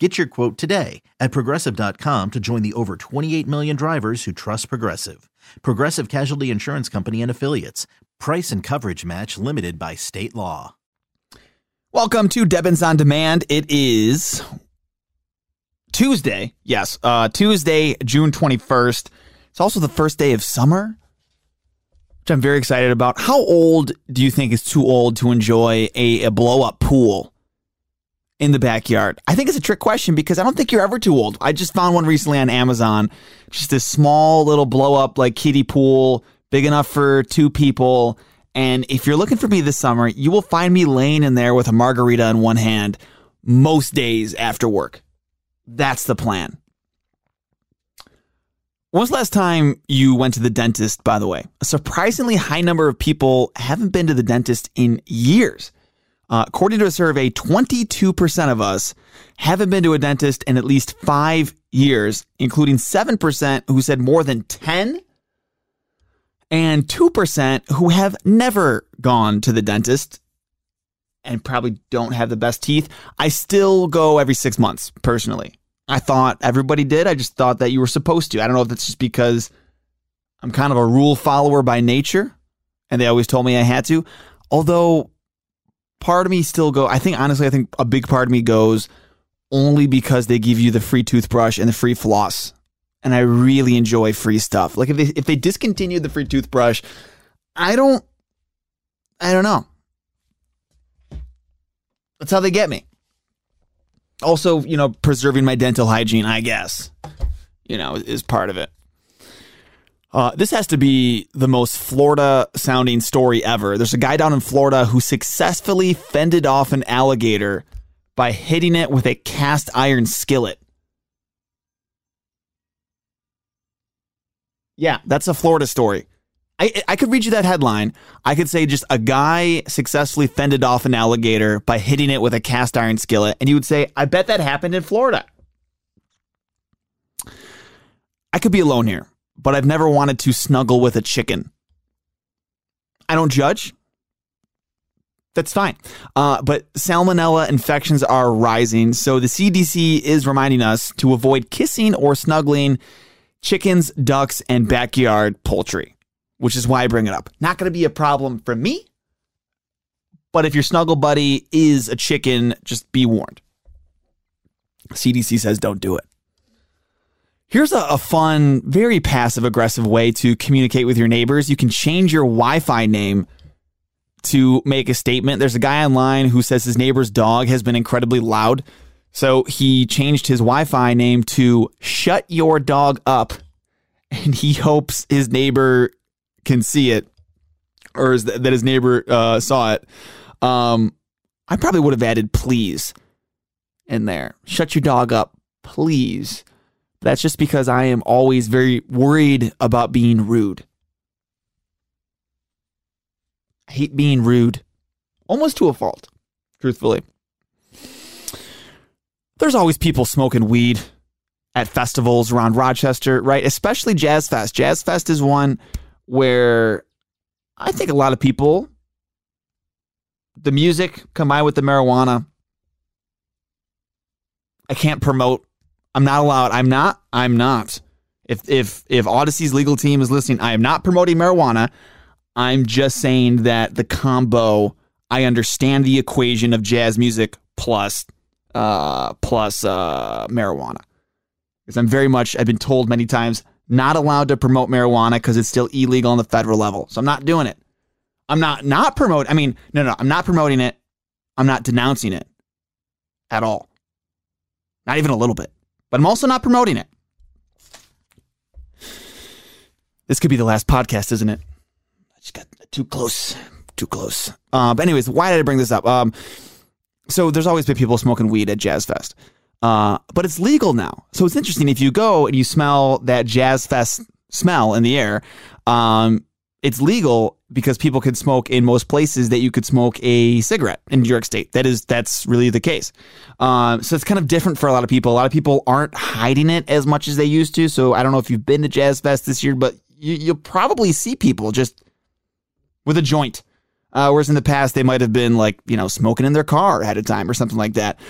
Get your quote today at progressive.com to join the over 28 million drivers who trust Progressive. Progressive Casualty Insurance Company and Affiliates. Price and coverage match limited by state law. Welcome to Debbins on Demand. It is Tuesday. Yes, uh, Tuesday, June 21st. It's also the first day of summer, which I'm very excited about. How old do you think is too old to enjoy a, a blow up pool? In the backyard? I think it's a trick question because I don't think you're ever too old. I just found one recently on Amazon, just this small little blow up like kiddie pool, big enough for two people. And if you're looking for me this summer, you will find me laying in there with a margarita in one hand most days after work. That's the plan. When's the last time you went to the dentist, by the way? A surprisingly high number of people haven't been to the dentist in years. Uh, according to a survey, 22% of us haven't been to a dentist in at least five years, including 7% who said more than 10, and 2% who have never gone to the dentist and probably don't have the best teeth. I still go every six months, personally. I thought everybody did. I just thought that you were supposed to. I don't know if that's just because I'm kind of a rule follower by nature and they always told me I had to. Although part of me still go. I think honestly, I think a big part of me goes only because they give you the free toothbrush and the free floss, and I really enjoy free stuff. Like if they if they discontinued the free toothbrush, I don't, I don't know. That's how they get me. Also, you know, preserving my dental hygiene, I guess, you know, is part of it. Uh, this has to be the most Florida sounding story ever. There's a guy down in Florida who successfully fended off an alligator by hitting it with a cast iron skillet. Yeah, that's a Florida story. I, I could read you that headline. I could say just a guy successfully fended off an alligator by hitting it with a cast iron skillet. And you would say, I bet that happened in Florida. I could be alone here but I've never wanted to snuggle with a chicken. I don't judge. That's fine. Uh, but salmonella infections are rising. So the CDC is reminding us to avoid kissing or snuggling chickens, ducks, and backyard poultry, which is why I bring it up. Not going to be a problem for me. But if your snuggle buddy is a chicken, just be warned. CDC says don't do it. Here's a, a fun, very passive aggressive way to communicate with your neighbors. You can change your Wi Fi name to make a statement. There's a guy online who says his neighbor's dog has been incredibly loud. So he changed his Wi Fi name to Shut Your Dog Up. And he hopes his neighbor can see it or that his neighbor uh, saw it. Um, I probably would have added please in there. Shut your dog up, please. That's just because I am always very worried about being rude. I hate being rude, almost to a fault, truthfully. There's always people smoking weed at festivals around Rochester, right? Especially Jazz Fest. Jazz Fest is one where I think a lot of people, the music combined with the marijuana, I can't promote I'm not allowed. I'm not. I'm not. If if if Audacy's legal team is listening, I am not promoting marijuana. I'm just saying that the combo. I understand the equation of jazz music plus uh, plus uh, marijuana because I'm very much. I've been told many times not allowed to promote marijuana because it's still illegal on the federal level. So I'm not doing it. I'm not not promote. I mean, no, no, I'm not promoting it. I'm not denouncing it at all. Not even a little bit but I'm also not promoting it. This could be the last podcast, isn't it? I just got too close, too close. Uh, but anyways, why did I bring this up? Um, so there's always been people smoking weed at Jazz Fest, uh, but it's legal now. So it's interesting if you go and you smell that Jazz Fest smell in the air. Um, it's legal because people can smoke in most places that you could smoke a cigarette in New York State. That is that's really the case. Um, so it's kind of different for a lot of people. A lot of people aren't hiding it as much as they used to. So I don't know if you've been to Jazz Fest this year, but you, you'll probably see people just with a joint. Uh, whereas in the past they might have been like you know smoking in their car ahead of time or something like that.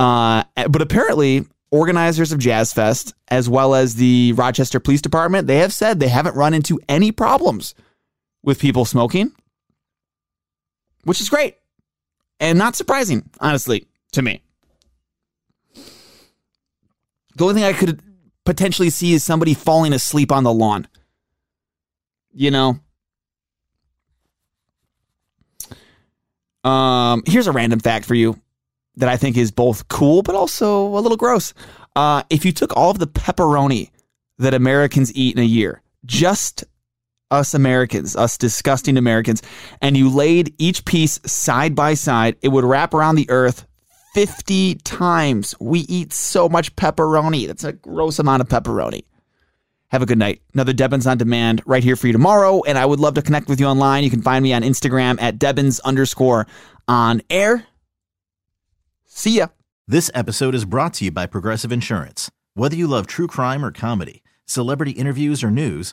Uh, but apparently organizers of Jazz Fest, as well as the Rochester Police Department, they have said they haven't run into any problems with people smoking, which is great and not surprising, honestly, to me. The only thing I could potentially see is somebody falling asleep on the lawn. You know? Um, here's a random fact for you that I think is both cool but also a little gross. Uh, if you took all of the pepperoni that Americans eat in a year, just us Americans, us disgusting Americans, and you laid each piece side by side, it would wrap around the earth 50 times. We eat so much pepperoni. That's a gross amount of pepperoni. Have a good night. Another Debbins on Demand right here for you tomorrow. And I would love to connect with you online. You can find me on Instagram at Debbins underscore on air. See ya. This episode is brought to you by Progressive Insurance. Whether you love true crime or comedy, celebrity interviews or news,